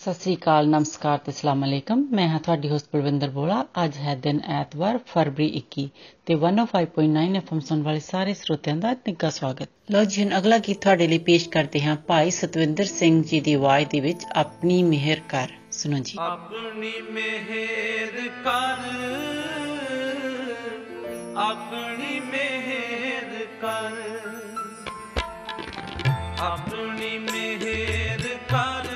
ਸਤਿ ਸ੍ਰੀ ਅਕਾਲ, ਨਮਸਕਾਰ ਤੇ ਅਸਲਾਮ ਅਲੈਕਮ। ਮੈਂ ਹਾਂ ਤੁਹਾਡੀ ਹੋਸਟ ਪ੍ਰਵਿੰਦਰ ਬੋਲਾ। ਅੱਜ ਹੈ ਦਿਨ ਐਤਵਾਰ, ਫਰਵਰੀ 21 ਤੇ 105.9 ਐਫਐਮ ਸੁਣ ਵਾਲੇ ਸਾਰੇ ਸਰੋਤਿਆਂ ਦਾ ਨਿੱਘਾ ਸਵਾਗਤ। ਲੋ ਜੀ, ਹੁਣ ਅਗਲਾ ਗੀਤ ਤੁਹਾਡੇ ਲਈ ਪੇਸ਼ ਕਰਦੇ ਹਾਂ। ਭਾਈ ਸਤਵਿੰਦਰ ਸਿੰਘ ਜੀ ਦੀ ਆਵਾਜ਼ ਦੇ ਵਿੱਚ ਆਪਣੀ ਮਿਹਰ ਕਰ। ਸੁਣੋ ਜੀ। ਆਪਣੀ ਮਿਹਰ ਕਰ, ਆਪਣੀ ਮਿਹਰ ਕਰ, ਆਪਣੀ ਮਿਹਰ ਕਰ।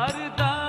अरदा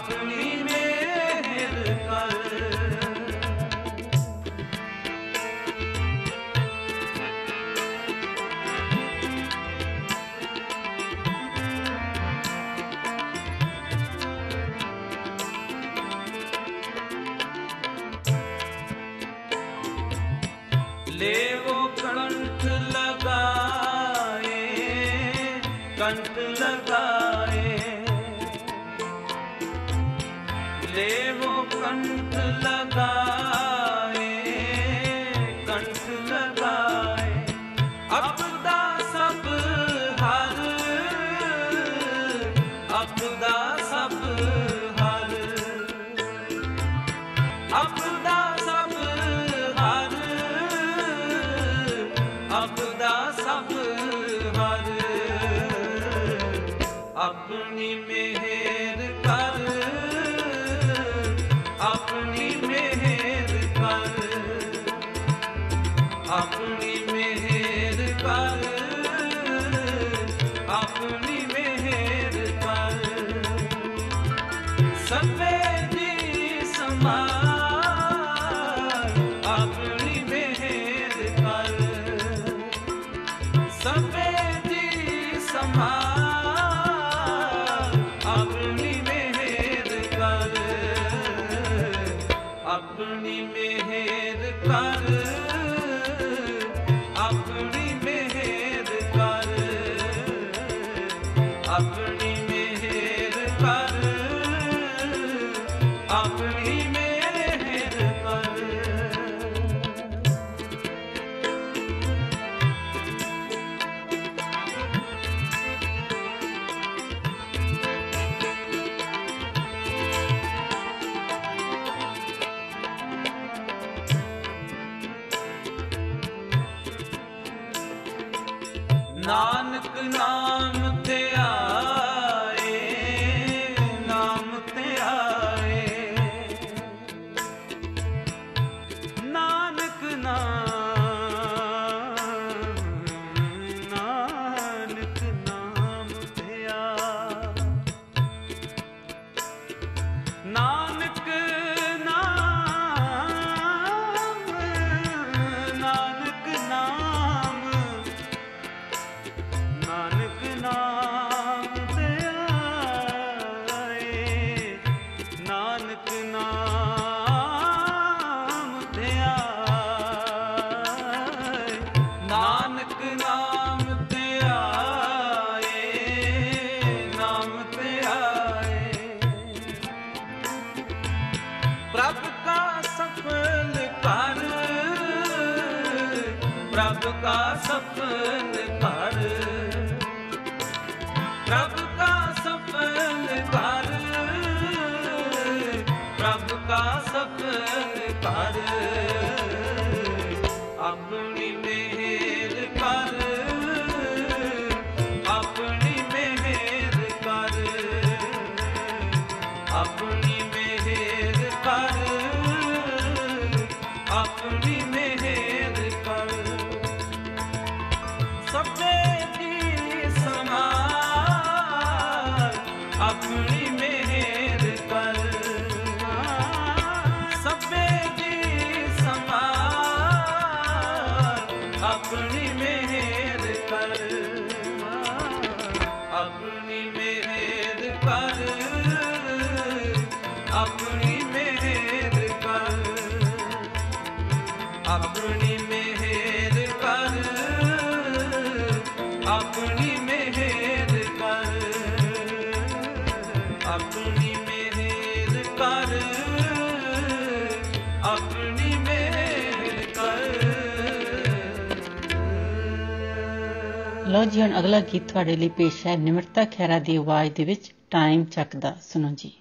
balcony. 나 ਲਓ ਜੀ ਹੁਣ ਅਗਲਾ ਗੀਤ ਤੁਹਾਡੇ ਲਈ ਪੇਸ਼ ਹੈ। ਨਿਮਰਤਾ ਖੈਰਾ ਦੀ ਆਵਾਜ਼ ਦੇ ਵਿੱਚ ਟਾਈਮ ਚੱਕਦਾ। ਸੁਣੋ ਜੀ।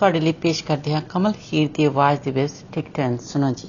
ਤੁਹਾਡੇ ਲਈ ਪੇਸ਼ ਕਰਦੇ ਹਾਂ ਕਮਲ ਹੀਰ ਦੀ ਆਵਾਜ਼ ਦੇ ਵਿੱਚ ਟਿਕਟਨ ਸੁਣੋ ਜੀ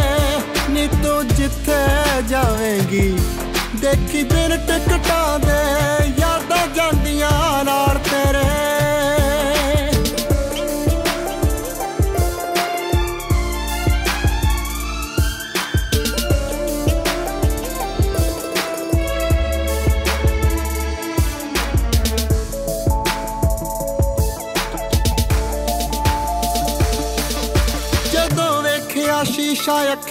नी तू तो जिथे जावेगी देखी दिन टिकटा दे यादा जा तेरे। शीशा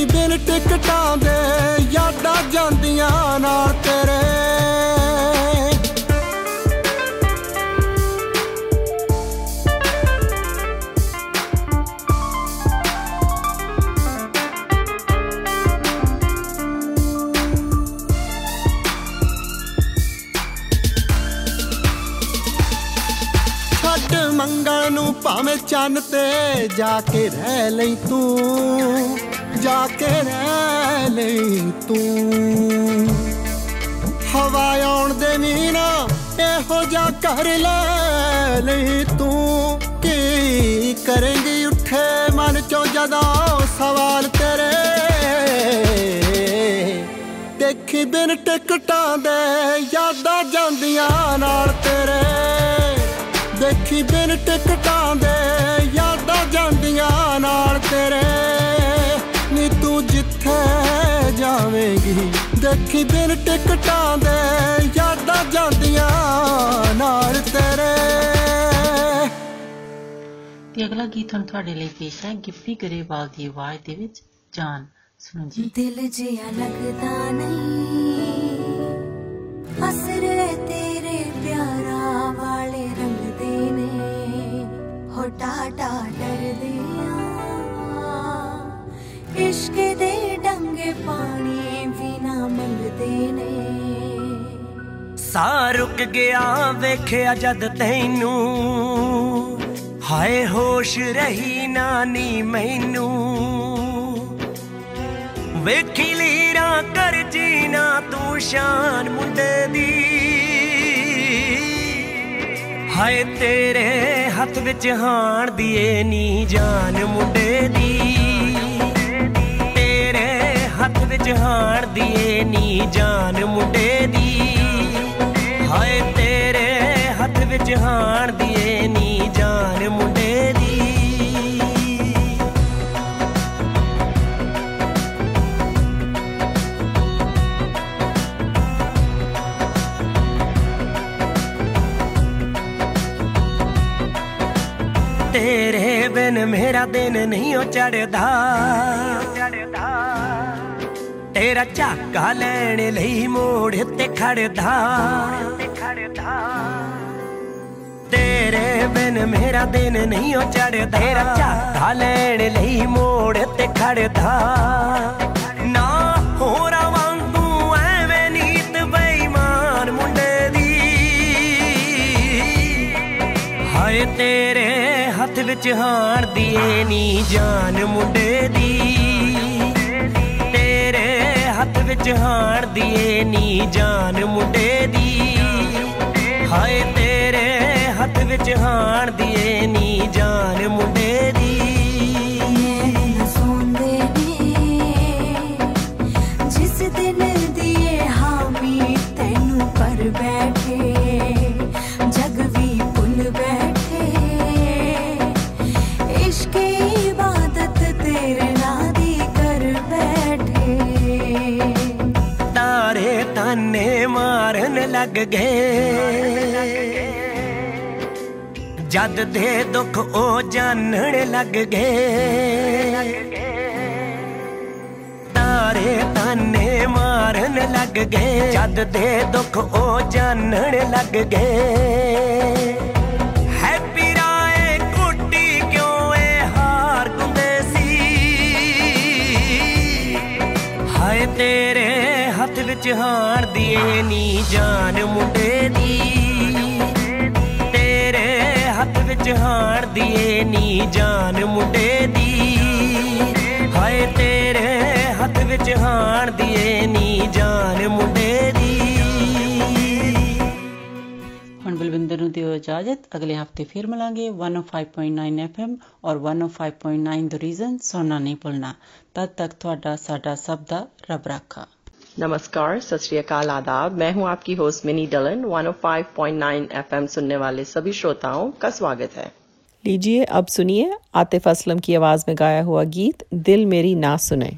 ਦੇਖੀ ਬਿਨ ਟਿਕਟਾਂ ਦੇ ਯਾਦਾਂ ਜਾਂਦੀਆਂ ਨਾਲ ਤੇਰੇ। ਛੱਡ ਮੰਗਲ ਨੂੰ ਭਾਵੇਂ ਚੰਨ ਤੇ ਜਾ ਕੇ ਰਹਿ ਲਈ ਤੂੰ। ਜਾ ਕੇ ਰਹਿ ਲਈ ਤੂੰ। ਹਵਾ ਆਉਣ ਦੇ ਨੀ ਨਾ ਇਹੋ ਜਾ ਕਰ ਲੈ ਲਈ ਤੂੰ। ਕੀ ਕਰੇਂਗੀ ਉੱਠੇ ਮਨ ਚੋਂ ਜਦੋਂ ਸਵਾਲ ਤੇਰੇ। ਦੇਖੀ ਬਿਨ ਟਿਕਟਾਂ ਦੇ ਯਾਦਾਂ ਜਾਂਦੀਆਂ ਨਾਲ ਤੇਰੇ। ਦੇਖੀ ਬਿਨ ਟਿਕਟਾਂ ਦੇ ਯਾਦਾਂ ਜਾਂਦੀਆਂ ਨਾਲ ਤੇਰੇ। ਨੀ ਤੂੰ ਜਿੱਥੇ ਜਾਵੇਂਗੀ। ਦੇਖੀ ਬਿਨ ਟਿਕਟਾਂ ਦੇ ਯਾਦਾਂ ਜਾਂਦੀਆਂ ਨਾਲ ਤੇਰੇ। ਤੇ ਅਗਲਾ ਗੀਤ ਹੁਣ ਤੁਹਾਡੇ ਲਈ ਪੇਸ਼ ਹੈ ਗਿੱਪੀ ਗਰੇਵਾਲ ਦੀ ਆਵਾਜ਼ ਦੇ ਵਿੱਚ ਜਾਨ। ਸੁਣੋ ਜੀ। ਦਿਲ ਜਿਆ ਲੱਗਦਾ ਨਹੀਂ ਅਸਰੇ ਤੇਰੇ ਪਿਆਰਾ ਵਾਲੇ ਰੰਗ ਦੇ ਨੇ ਹੋ ਟਾਟਾ ਡਰਦੇ ਇਸ਼ਕ ਦੇ ਡੰਗੇ ਪਾਣੀ ਵੀ ਨਾ ਮੰਗਦੇ ਨੇ। ਸਾਹ ਰੁਕ ਗਿਆ, ਵੇਖਿਆ ਜਦ ਤੈਨੂੰ। ਹਾਏ, ਹੋਸ਼ ਰਹੀ ਨਾ ਨੀ ਮੈਨੂੰ। ਵੇਖੀ ਲੀਰਾਂ ਕਰ ਜੀਨਾ ਤੂੰ ਸ਼ਾਨ ਮੁੰਡੇ ਦੀ। ਹਾਏ, ਤੇਰੇ ਹੱਥ ਵਿੱਚ ਹਾਣ ਦੀਏ ਨੀ ਜਾਨ ਮੁੰਡੇ ਦੀ। ਤੇਰੇ ਹੱਥ ਵਿੱਚ ਹਾਣ ਦੀਏ ਨੀ ਜਾਨ ਮੁੰਡੇ ਦੀ ਹਾਏ ਤੇਰੇ ਹੱਥ ਵਿੱਚ ਹਾਣ ਦੀਏ ਨੀ ਜਾਨ ਮੁੰਡੇ ਦੀ ਤੇਰੇ ਬਿਨ ਮੇਰਾ ਦਿਨ ਨਹੀਂ ਉਹ ਚੜਦਾ ਤੇਰਾ ਝਾਕਾ ਲੈਣ ਲਈ ਮੋੜ ਤੇ ਖੜਦਾ। ਤੇਰੇ ਬਿਨ ਮੇਰਾ ਦਿਨ ਨਹੀਂ ਉਹ ਚੜਦਾ ਤੇਰਾ ਝਾਕਾ ਲੈਣ ਲਈ ਮੋੜ ਤੇ ਖੜਦਾ। ਨਾ ਹੋਰਾਂ ਵਾਂਗੂ ਐਵੇਂ ਨੀਤ ਬੇਈਮਾਨ ਮੁੰਡੇ ਦੀ। ਹਾਏ ਤੇਰੇ ਹੱਥ ਵਿੱਚ ਹਾਰ ਦੀਏ ਨੀ ਜਾਨ ਮੁੰਡੇ ਦੀ। ਤੇਰੇ ਹੱਥ ਵਿੱਚ ਹਾਰ ਦੀਏ ਨੀ ਜਾਨ ਮੁੰਡੇ ਦੀ। ਹਾਏ ਤੇਰੇ ਹੱਥ ਵਿੱਚ ਹਾਰ ਦੀਏ ਨੀ ਜਾਨ ਮੁੰਡੇ मारन लग गए। जद दे दुख, ओ जानन लग गए। तारे ताने मारन लग गए। जद दे दुख, ओ जानन लग गए। ਹੱਥ ਵਿੱਚ ਹਾਰ ਦੀਏ ਨੀ ਜਾਨ ਮੁੰਡੇ ਦੀ। ਤੇਰੇ ਹੱਥ ਵਿੱਚ ਹਾਰ ਦੀਏ ਨੀ ਜਾਨ ਮੁੰਡੇ ਦੀ। ਹਾਏ ਤੇਰੇ ਹੱਥ ਵਿੱਚ ਹਾਰ ਦੀਏ ਨੀ ਜਾਨ ਮੁੰਡੇ ਦੀ। ਹੁਣ ਬਲਵਿੰਦਰ ਨੂੰ ਦਿਓ ਇਜਾਜ਼ਤ। ਅਗਲੇ ਹਫ਼ਤੇ ਫਿਰ ਮਿਲਾਂਗੇ 105.9 FM ਔਰ 105.9 ਦ ਰੀਜ਼ਨ ਸੁਣਨਾ ਨਹੀਂ ਭੁੱਲਣਾ। ਤਦ ਤੱਕ ਤੁਹਾਡਾ, ਸਾਡਾ ਸਭ ਦਾ ਰੱਬ ਰਾਖਾ। नमस्कार सत श्री अकाल आदाब। मैं हूँ आपकी होस्ट मिनी डलन। 105.9 एफएम सुनने वाले सभी श्रोताओं का स्वागत है। लीजिए अब सुनिए आतिफ असलम की आवाज़ में गाया हुआ गीत दिल मेरी ना सुने।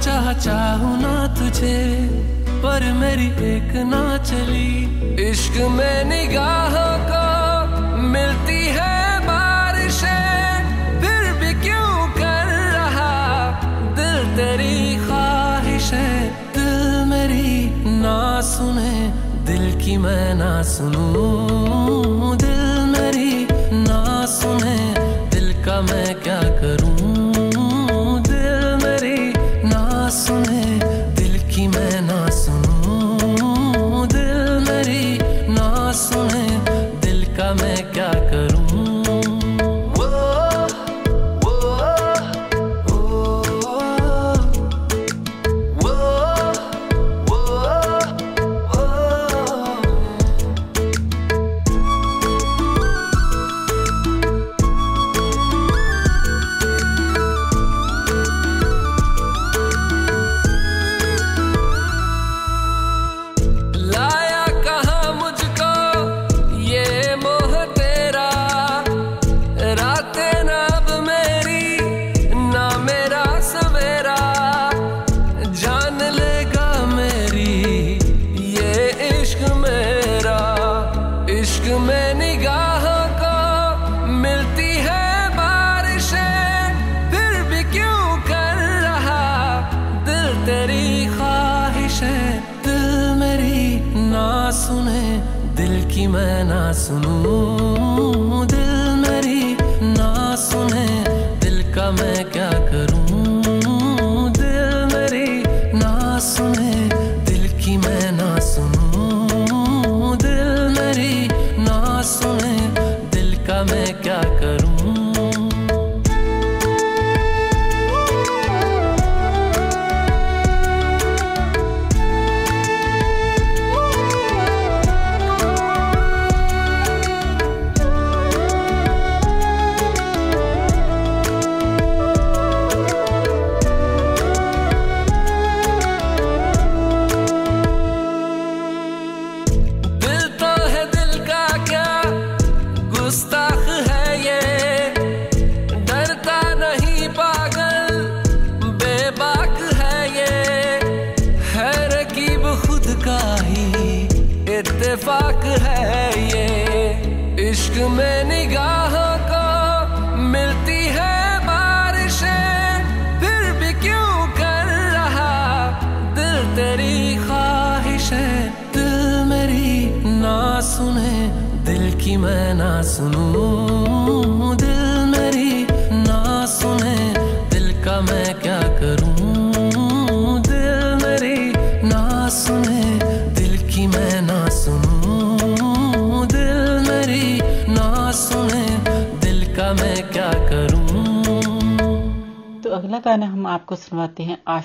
चाह चाहू ना तुझे, पर मेरी एक ना चली। इश्क में निगाह को मिलती है बारिशें, फिर भी क्यों कर रहा? दिल तेरी है दिल मेरी ना सुने, दिल की मैं ना सुनूं। दिल मेरी ना सुने, दिल का मैं क्या करूँ? क्या मैं क्या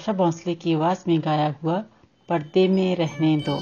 आशा भोंसले की आवाज़ में गाया हुआ पर्दे में रहने दो।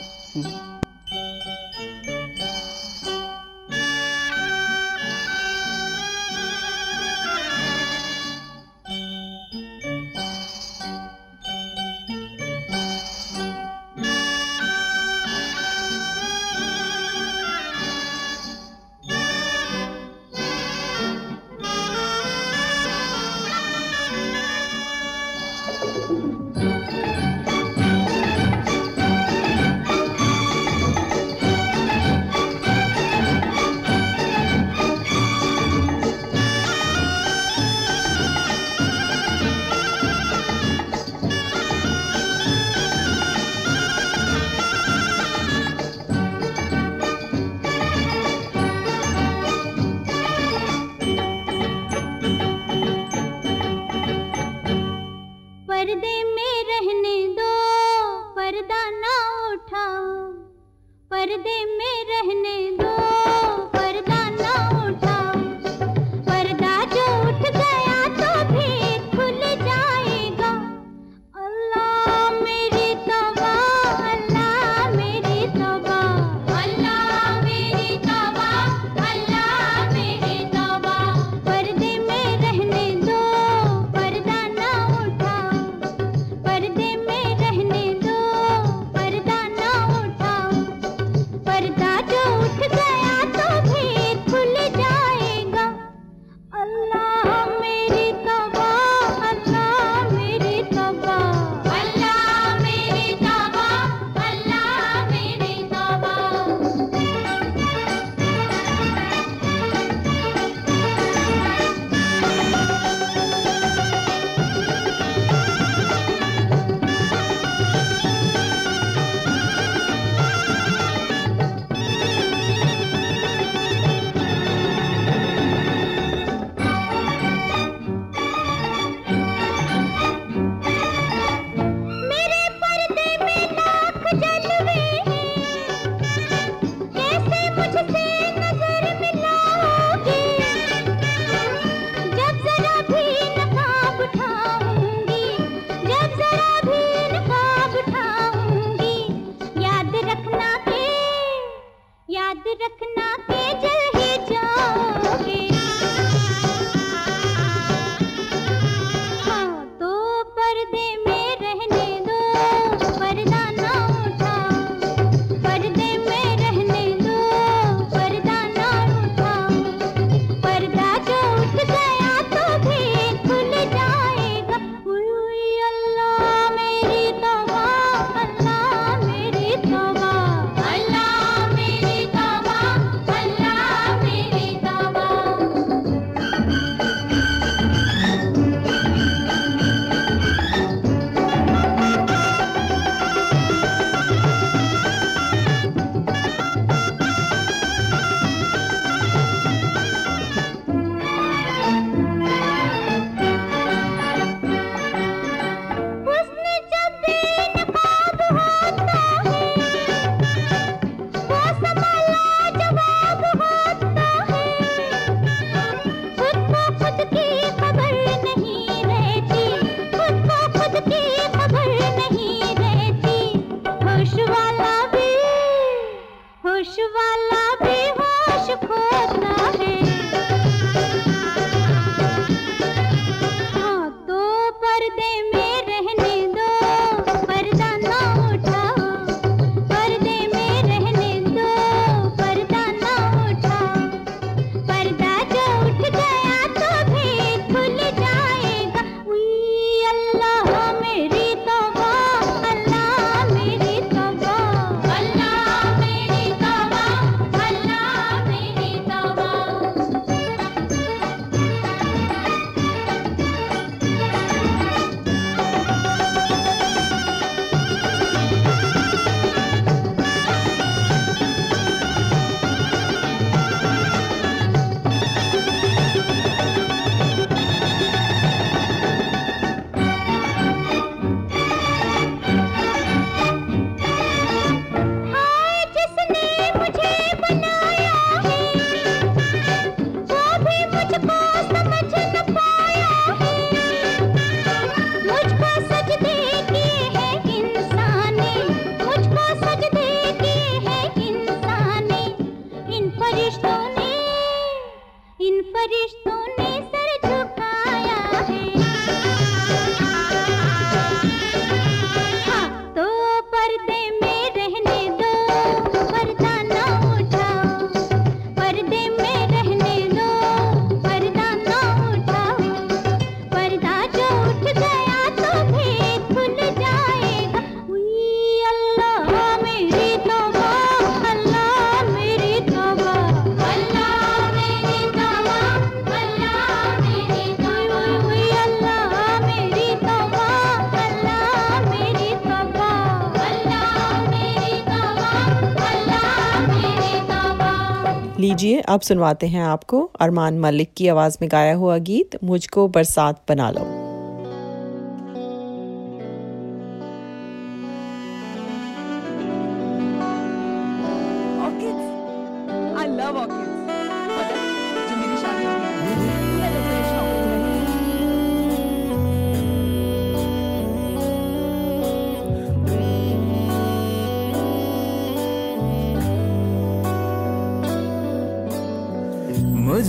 अब सुनवाते हैं आपको अरमान मलिक की आवाज़ में गाया हुआ गीत, मुझको बरसात बना लो।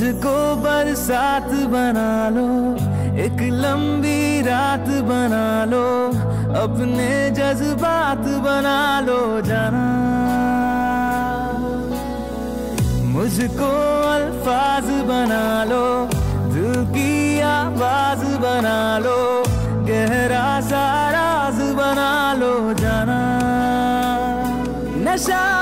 मुझको बरसात बना लो, एक लंबी रात बना लो, अपने जज्बात बना लो जाना। मुझको अल्फाज बना लो, दिल की आवाज़ बना लो, गहरा सा राज बना लो जाना। नशा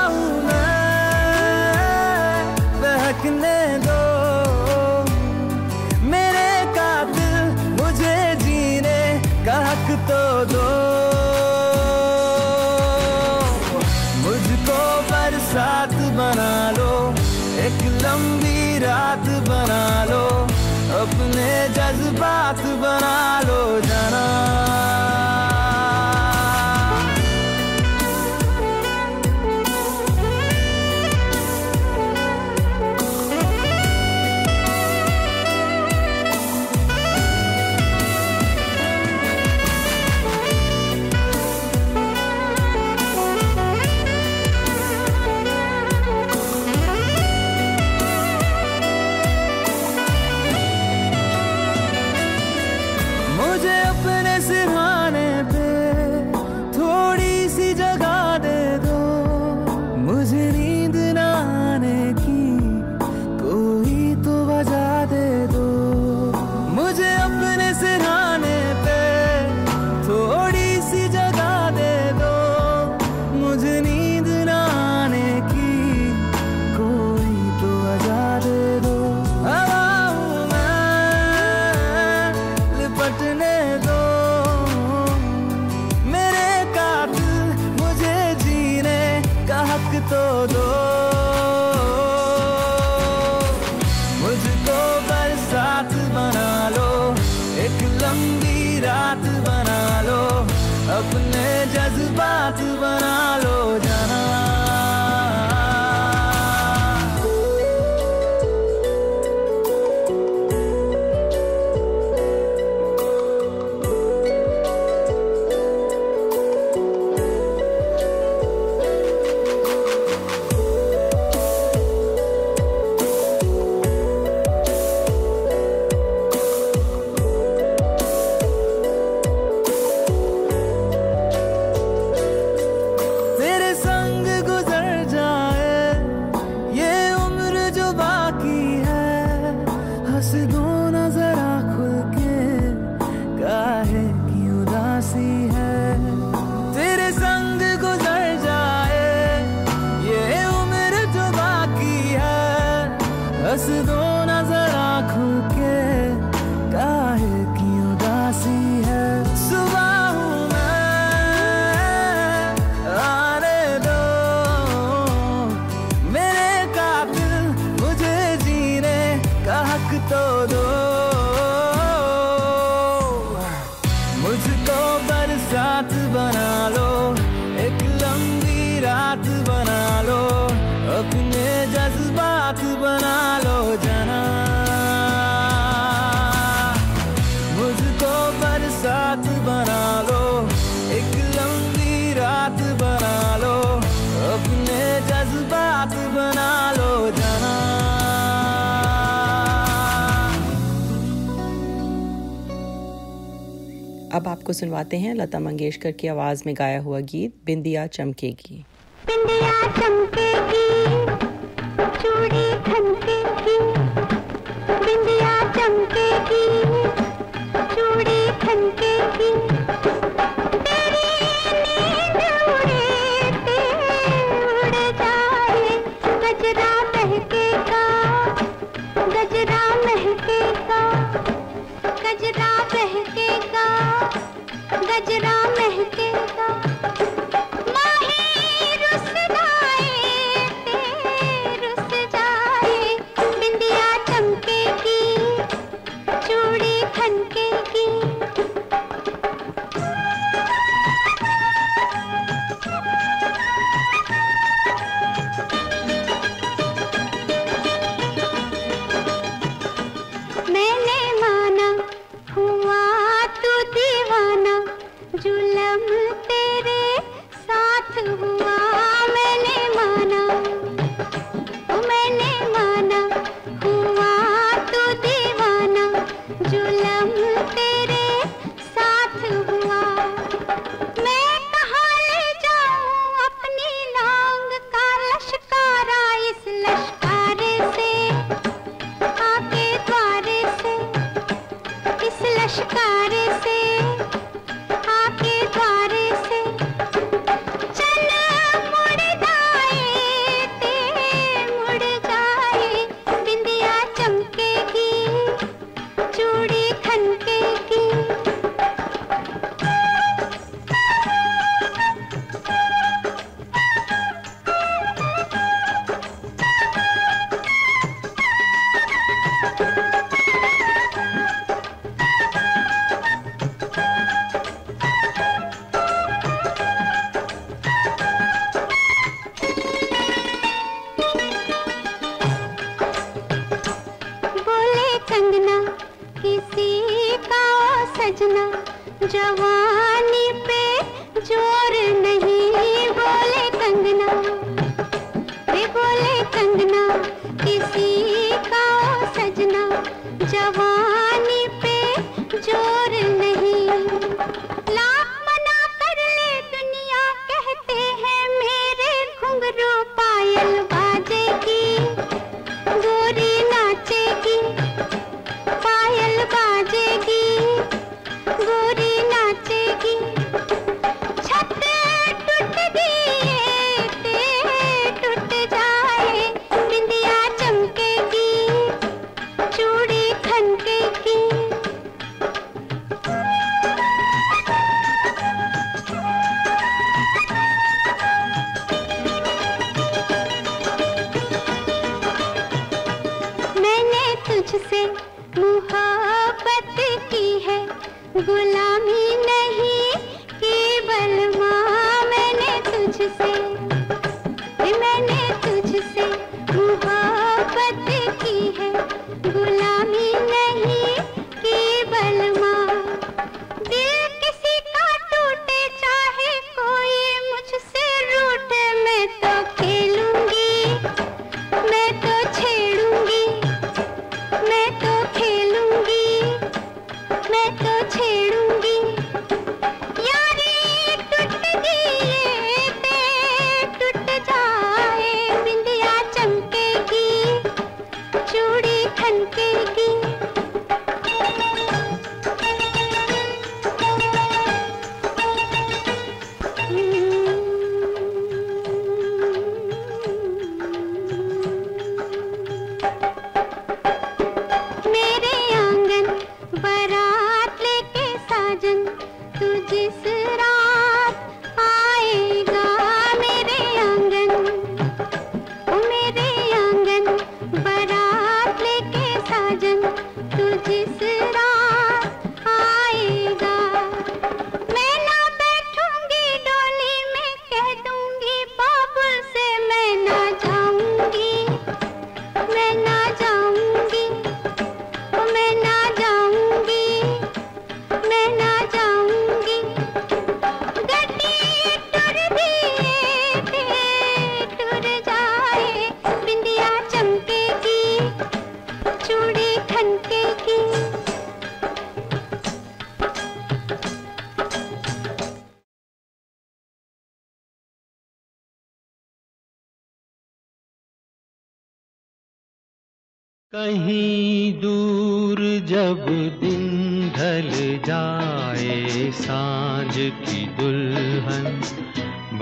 आपको सुनवाते हैं लता मंगेशकर की आवाज़ में गाया हुआ गीत, बिंदिया चमकेगी। बिंदिया चमके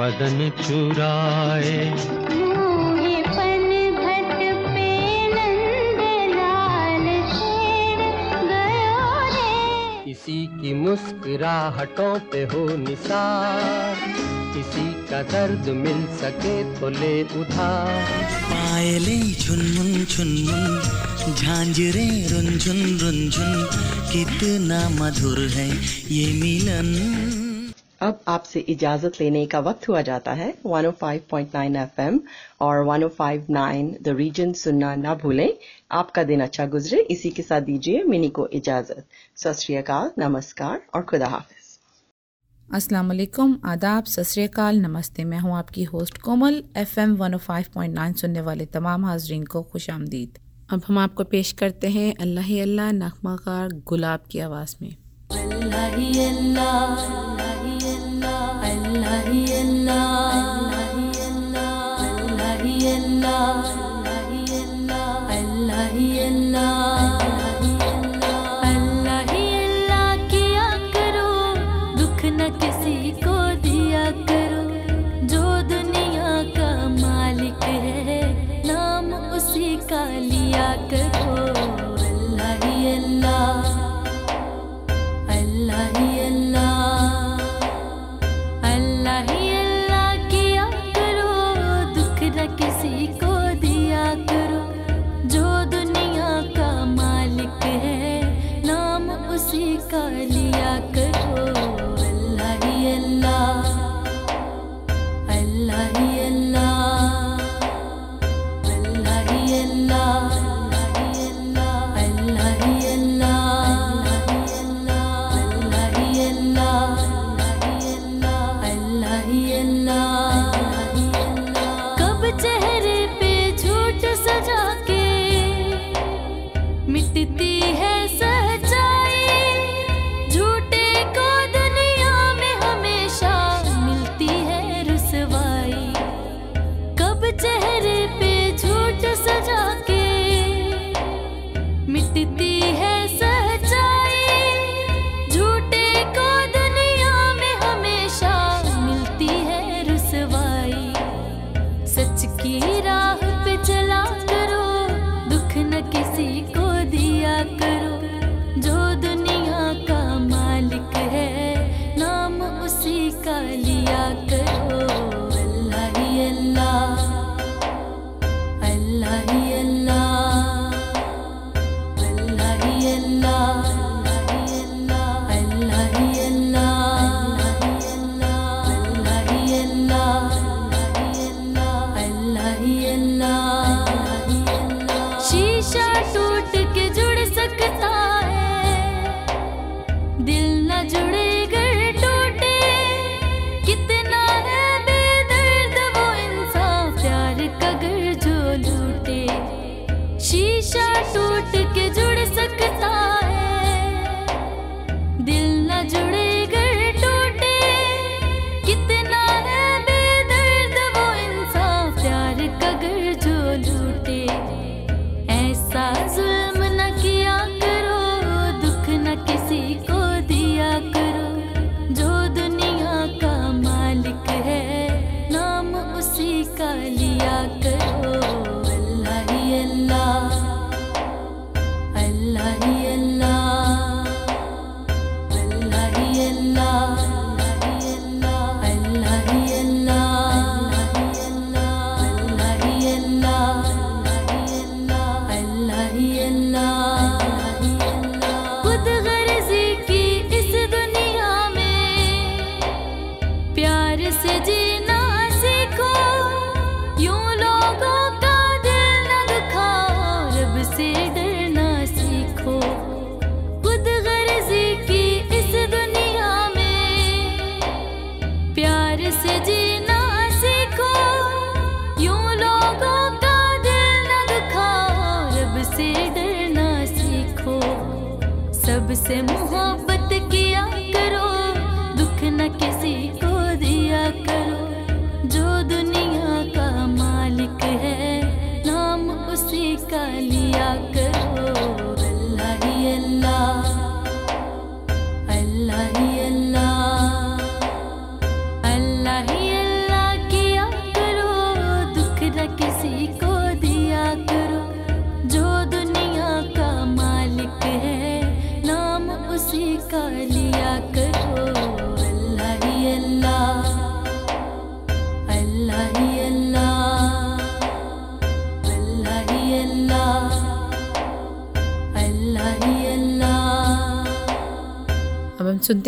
बदन चुराए। किसी की मुस्कुराहटों पे हो निसार। किसी का दर्द मिल सके तो ले उधार। पायले झुनमुन झुनमुन झांझरे रुंझुन रुंझुन कितना मधुर है ये मिलन। अब आपसे इजाज़त लेने का वक्त हुआ जाता है। 105.9 एफएम और 105.9 द रीजन सुनना ना भूलें। आपका दिन अच्छा गुजरे। इसी के साथ दीजिए मिनी को इजाज़त। सत नमस्कार और खुदा हाफिज। असलम आदाब। सत नमस्ते। मैं हूँ आपकी host Komal. F M one five सुनने वाले तमाम हाजरीन को खुश आमदीद। अब हम आपको पेश करते हैं अल्लाह अल्लाह नखमाकार गुलाब की आवाज़ में। अल्लाह ही अल्लाह। அல்லாஹி அல்லா அல்லாஹி அல்லா அல்லாஹி அல்லா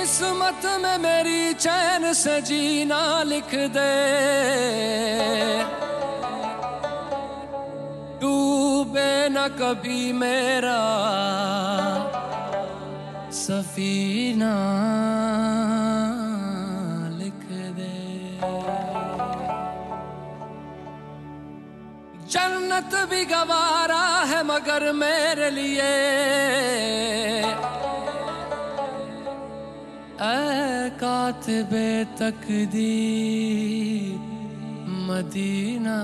किस्मत में मेरी चैन से जीना लिख दे। डूबे न कभी मेरा सफीना लिख दे। जन्नत भी गवारा है मगर मेरे लिए। ऐ कातिबे तकदीर मदीना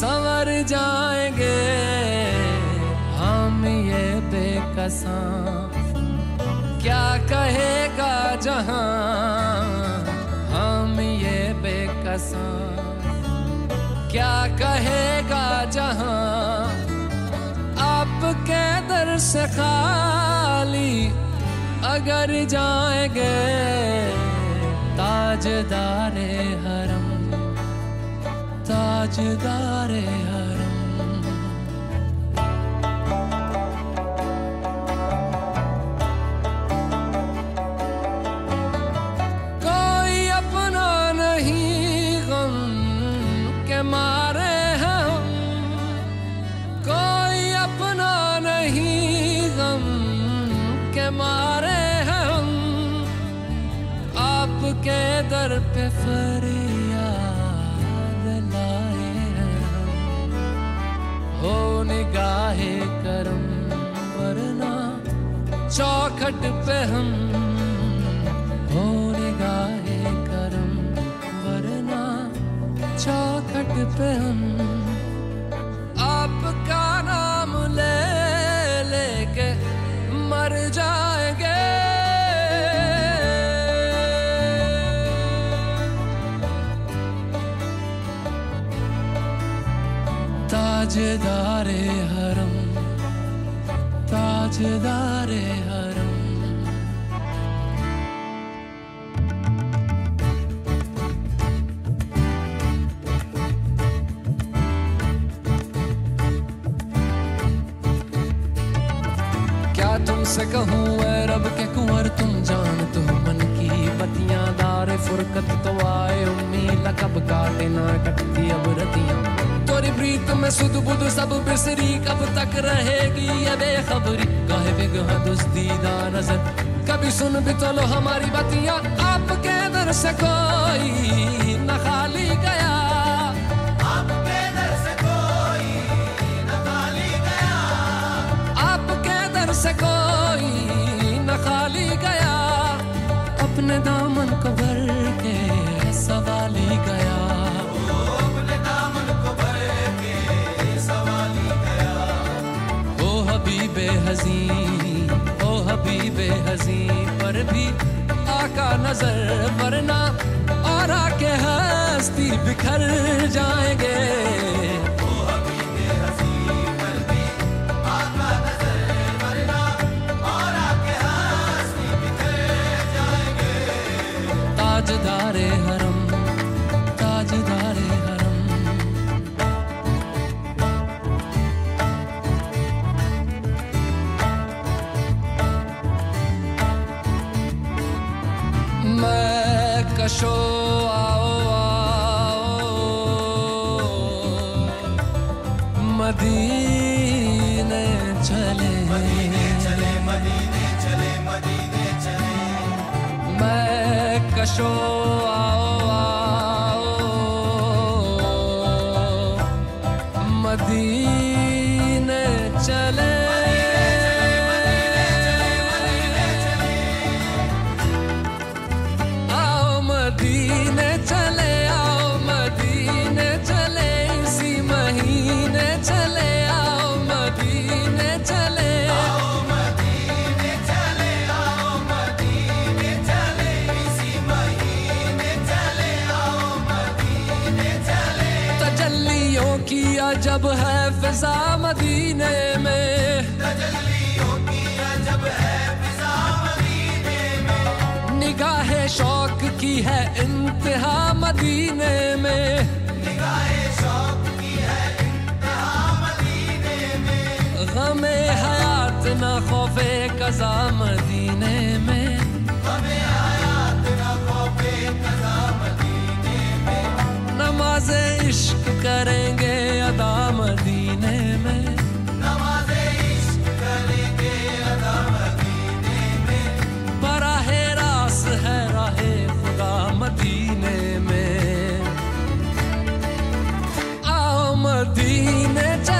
संवर जाएँगे। हम ये बेकसा। क्या कहेगा जहाँ? हम ये बेकसा। क्या कहेगा जहाँ? आपके दर से खाली अगर जाएँगे। ताजदारे हरम ताजदारे हरम कोई चौखट पे हम हो निगाहे करम, वरना चौखट पे हम आपका नाम ले लेके मर जाएँगे। ताजदारे हरम, ताजदारे क्या तुमसे कहूँ रब के कुंवर, तुम जानत हो मन की बतियाँ दार फुरकत तो आए, उम्मीद कब काटे ना कटती अब रतियाँ। तोरी प्रीत में सुध बुध सब बिसरी, कब तक रहेगी ये बेखबरी? गाहे बेगह दुस्तीदा नज़र। कभी सुन भी तो लो हमारी बतियाँ आपके दर से कोई न खाली गया। से कोई न खाली गया अपने दामन को भर के सवाली गया। अपने दामन को भर के सवाली गया। ओ हबीबे हजी ओ हबीबे हजी पर भी आका नज़र वरना और आके हस्ती बिखर जाएँगे। ताजदारे हरम ताजदारे हरम। मैं कशो मैं फिजा मदीने में। निगाह शौक की है इंतहा में निगाह हयात न खौफे कजा मदीने में। गमे हयात न खौफे कजा मदीने में। नमाज़ इश्क करेंगे अदा मदीने में। नमाज़ करेंगे है राहे में। आओ मदीने चले।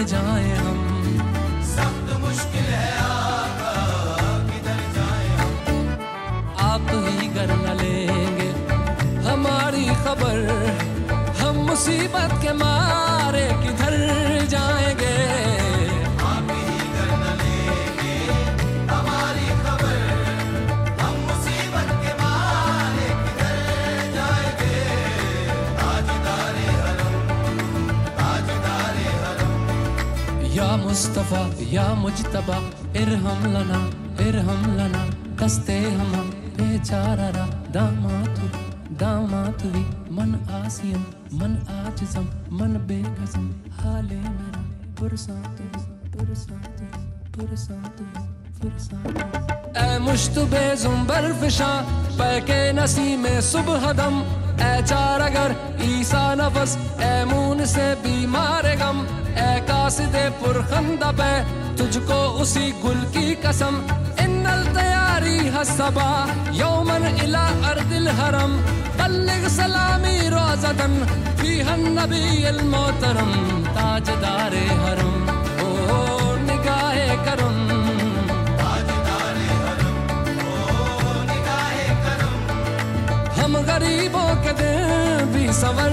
किधर जाए हम। सख्त मुश्किल है आका किधर जाए हम? आप ही कर न लेंगे हमारी खबर। हम मुसीबत के मारे किधर जाएँगे मुस्तफ़ा, या मुजतबा इरहम लना इरहम लना दस्ते हम बेचारा दामातु दामातुवी मन आसियम, मन आज़म मन बेकसम, हाले मेरा, पुरसातु पुरसातु पुरसातु पुरसातु ए मुश्तबे जुम्बर फिशा पैके नसी में सुबह दम चार अगर ईसा नफस से बीमार गम ए कासिदे पुरखंदा पे, तुझको उसी गुल की कसम। इन्नल तैयारी हसबा यौमन इला अर्दिल हरम, बल्लिग सलामी रोजदन फीहन नबी मोहतरम, ताजदारे हरम, ओ निगाहे करम। गरीबों के दिन भी संवर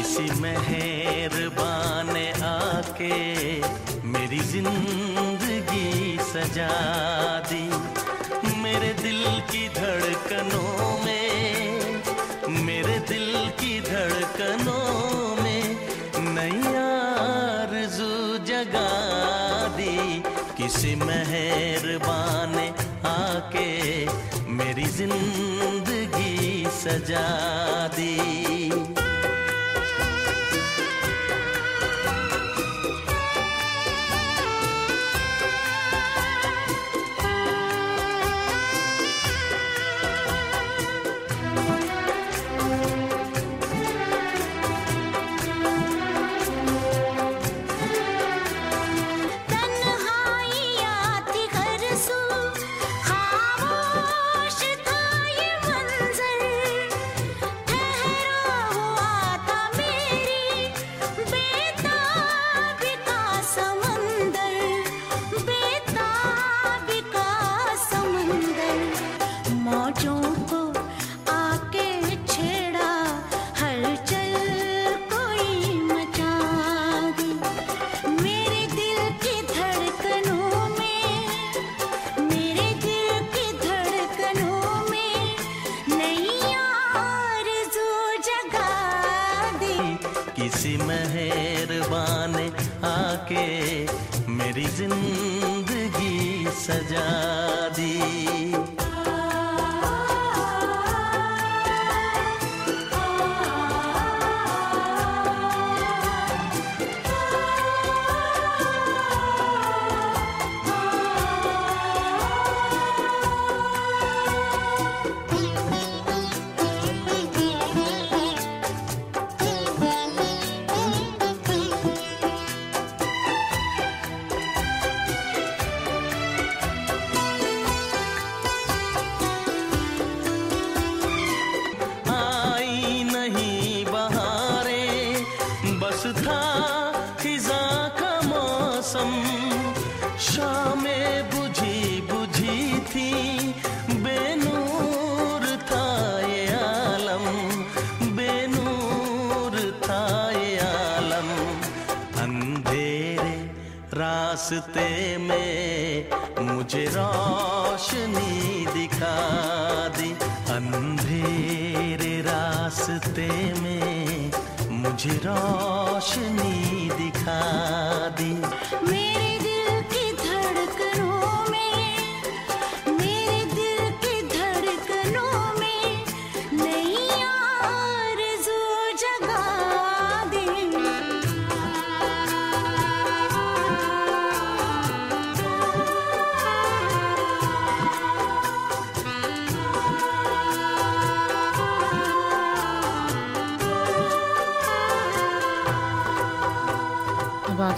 किसी मेहरबान आके मेरी ज़िंदगी सजा दी। मेरे दिल की धड़कनों में, मेरे दिल की धड़कनों में नई आरज़ू जगा दी। किसी मेहरबान आके मेरी ज़िंदगी सजा दी।